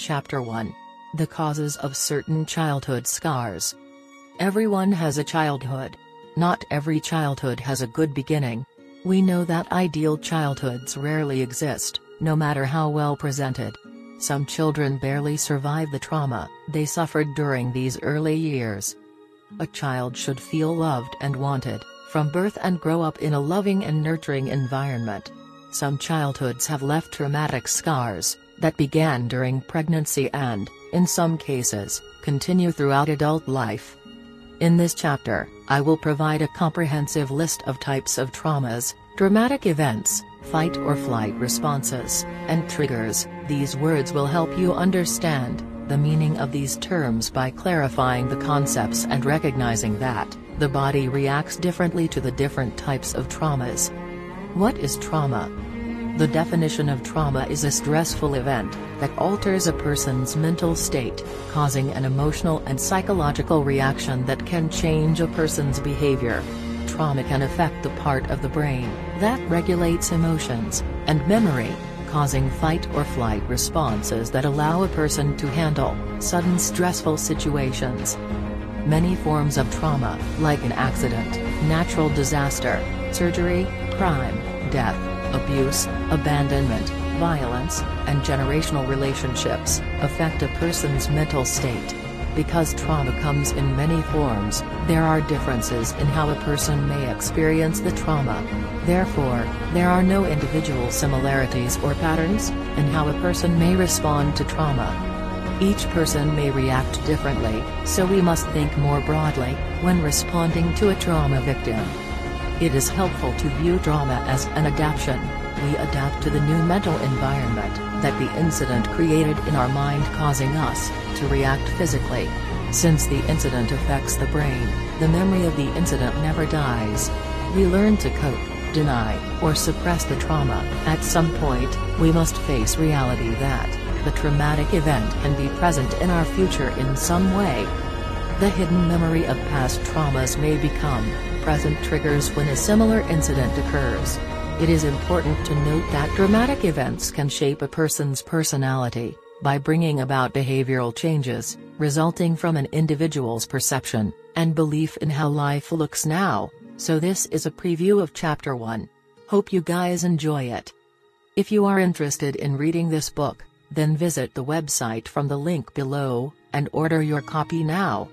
Chapter 1 The Causes of Certain Childhood Scars. Everyone has a childhood. Not every childhood has a good beginning. We know that ideal childhoods rarely exist, no matter how well presented. Some children barely survive the trauma they suffered during these early years. A child should feel loved and wanted, from birth and grow up in a loving and nurturing environment. Some childhoods have left traumatic scars, that began during pregnancy and, in some cases, continue throughout adult life. In this chapter, I will provide a comprehensive list of types of traumas, dramatic events, fight or flight responses, and triggers. These words will help you understand the meaning of these terms by clarifying the concepts and recognizing that the body reacts differently to the different types of traumas. What is trauma? The definition of trauma is a stressful event that alters a person's mental state, causing an emotional and psychological reaction that can change a person's behavior. Trauma can affect the part of the brain that regulates emotions and memory, causing fight or flight responses that allow a person to handle sudden stressful situations. Many forms of trauma, like an accident, natural disaster, surgery, crime, death, abuse, abandonment, violence, and generational relationships, affect a person's mental state. Because trauma comes in many forms, there are differences in how a person may experience the trauma. Therefore, there are no individual similarities or patterns in how a person may respond to trauma. Each person may react differently, so we must think more broadly when responding to a trauma victim. It is helpful to view trauma as an adaptation. We adapt to the new mental environment that the incident created in our mind causing us to react physically. Since the incident affects the brain, the memory of the incident never dies. We learn to cope, deny, or suppress the trauma. At some point, we must face reality that the traumatic event can be present in our future in some way. The hidden memory of past traumas may become present triggers when a similar incident occurs. It is important to note that dramatic events can shape a person's personality, by bringing about behavioral changes, resulting from an individual's perception, and belief in how life looks now, so this is a preview of Chapter 1. Hope you guys enjoy it. If you are interested in reading this book, then visit the website from the link below, and order your copy now.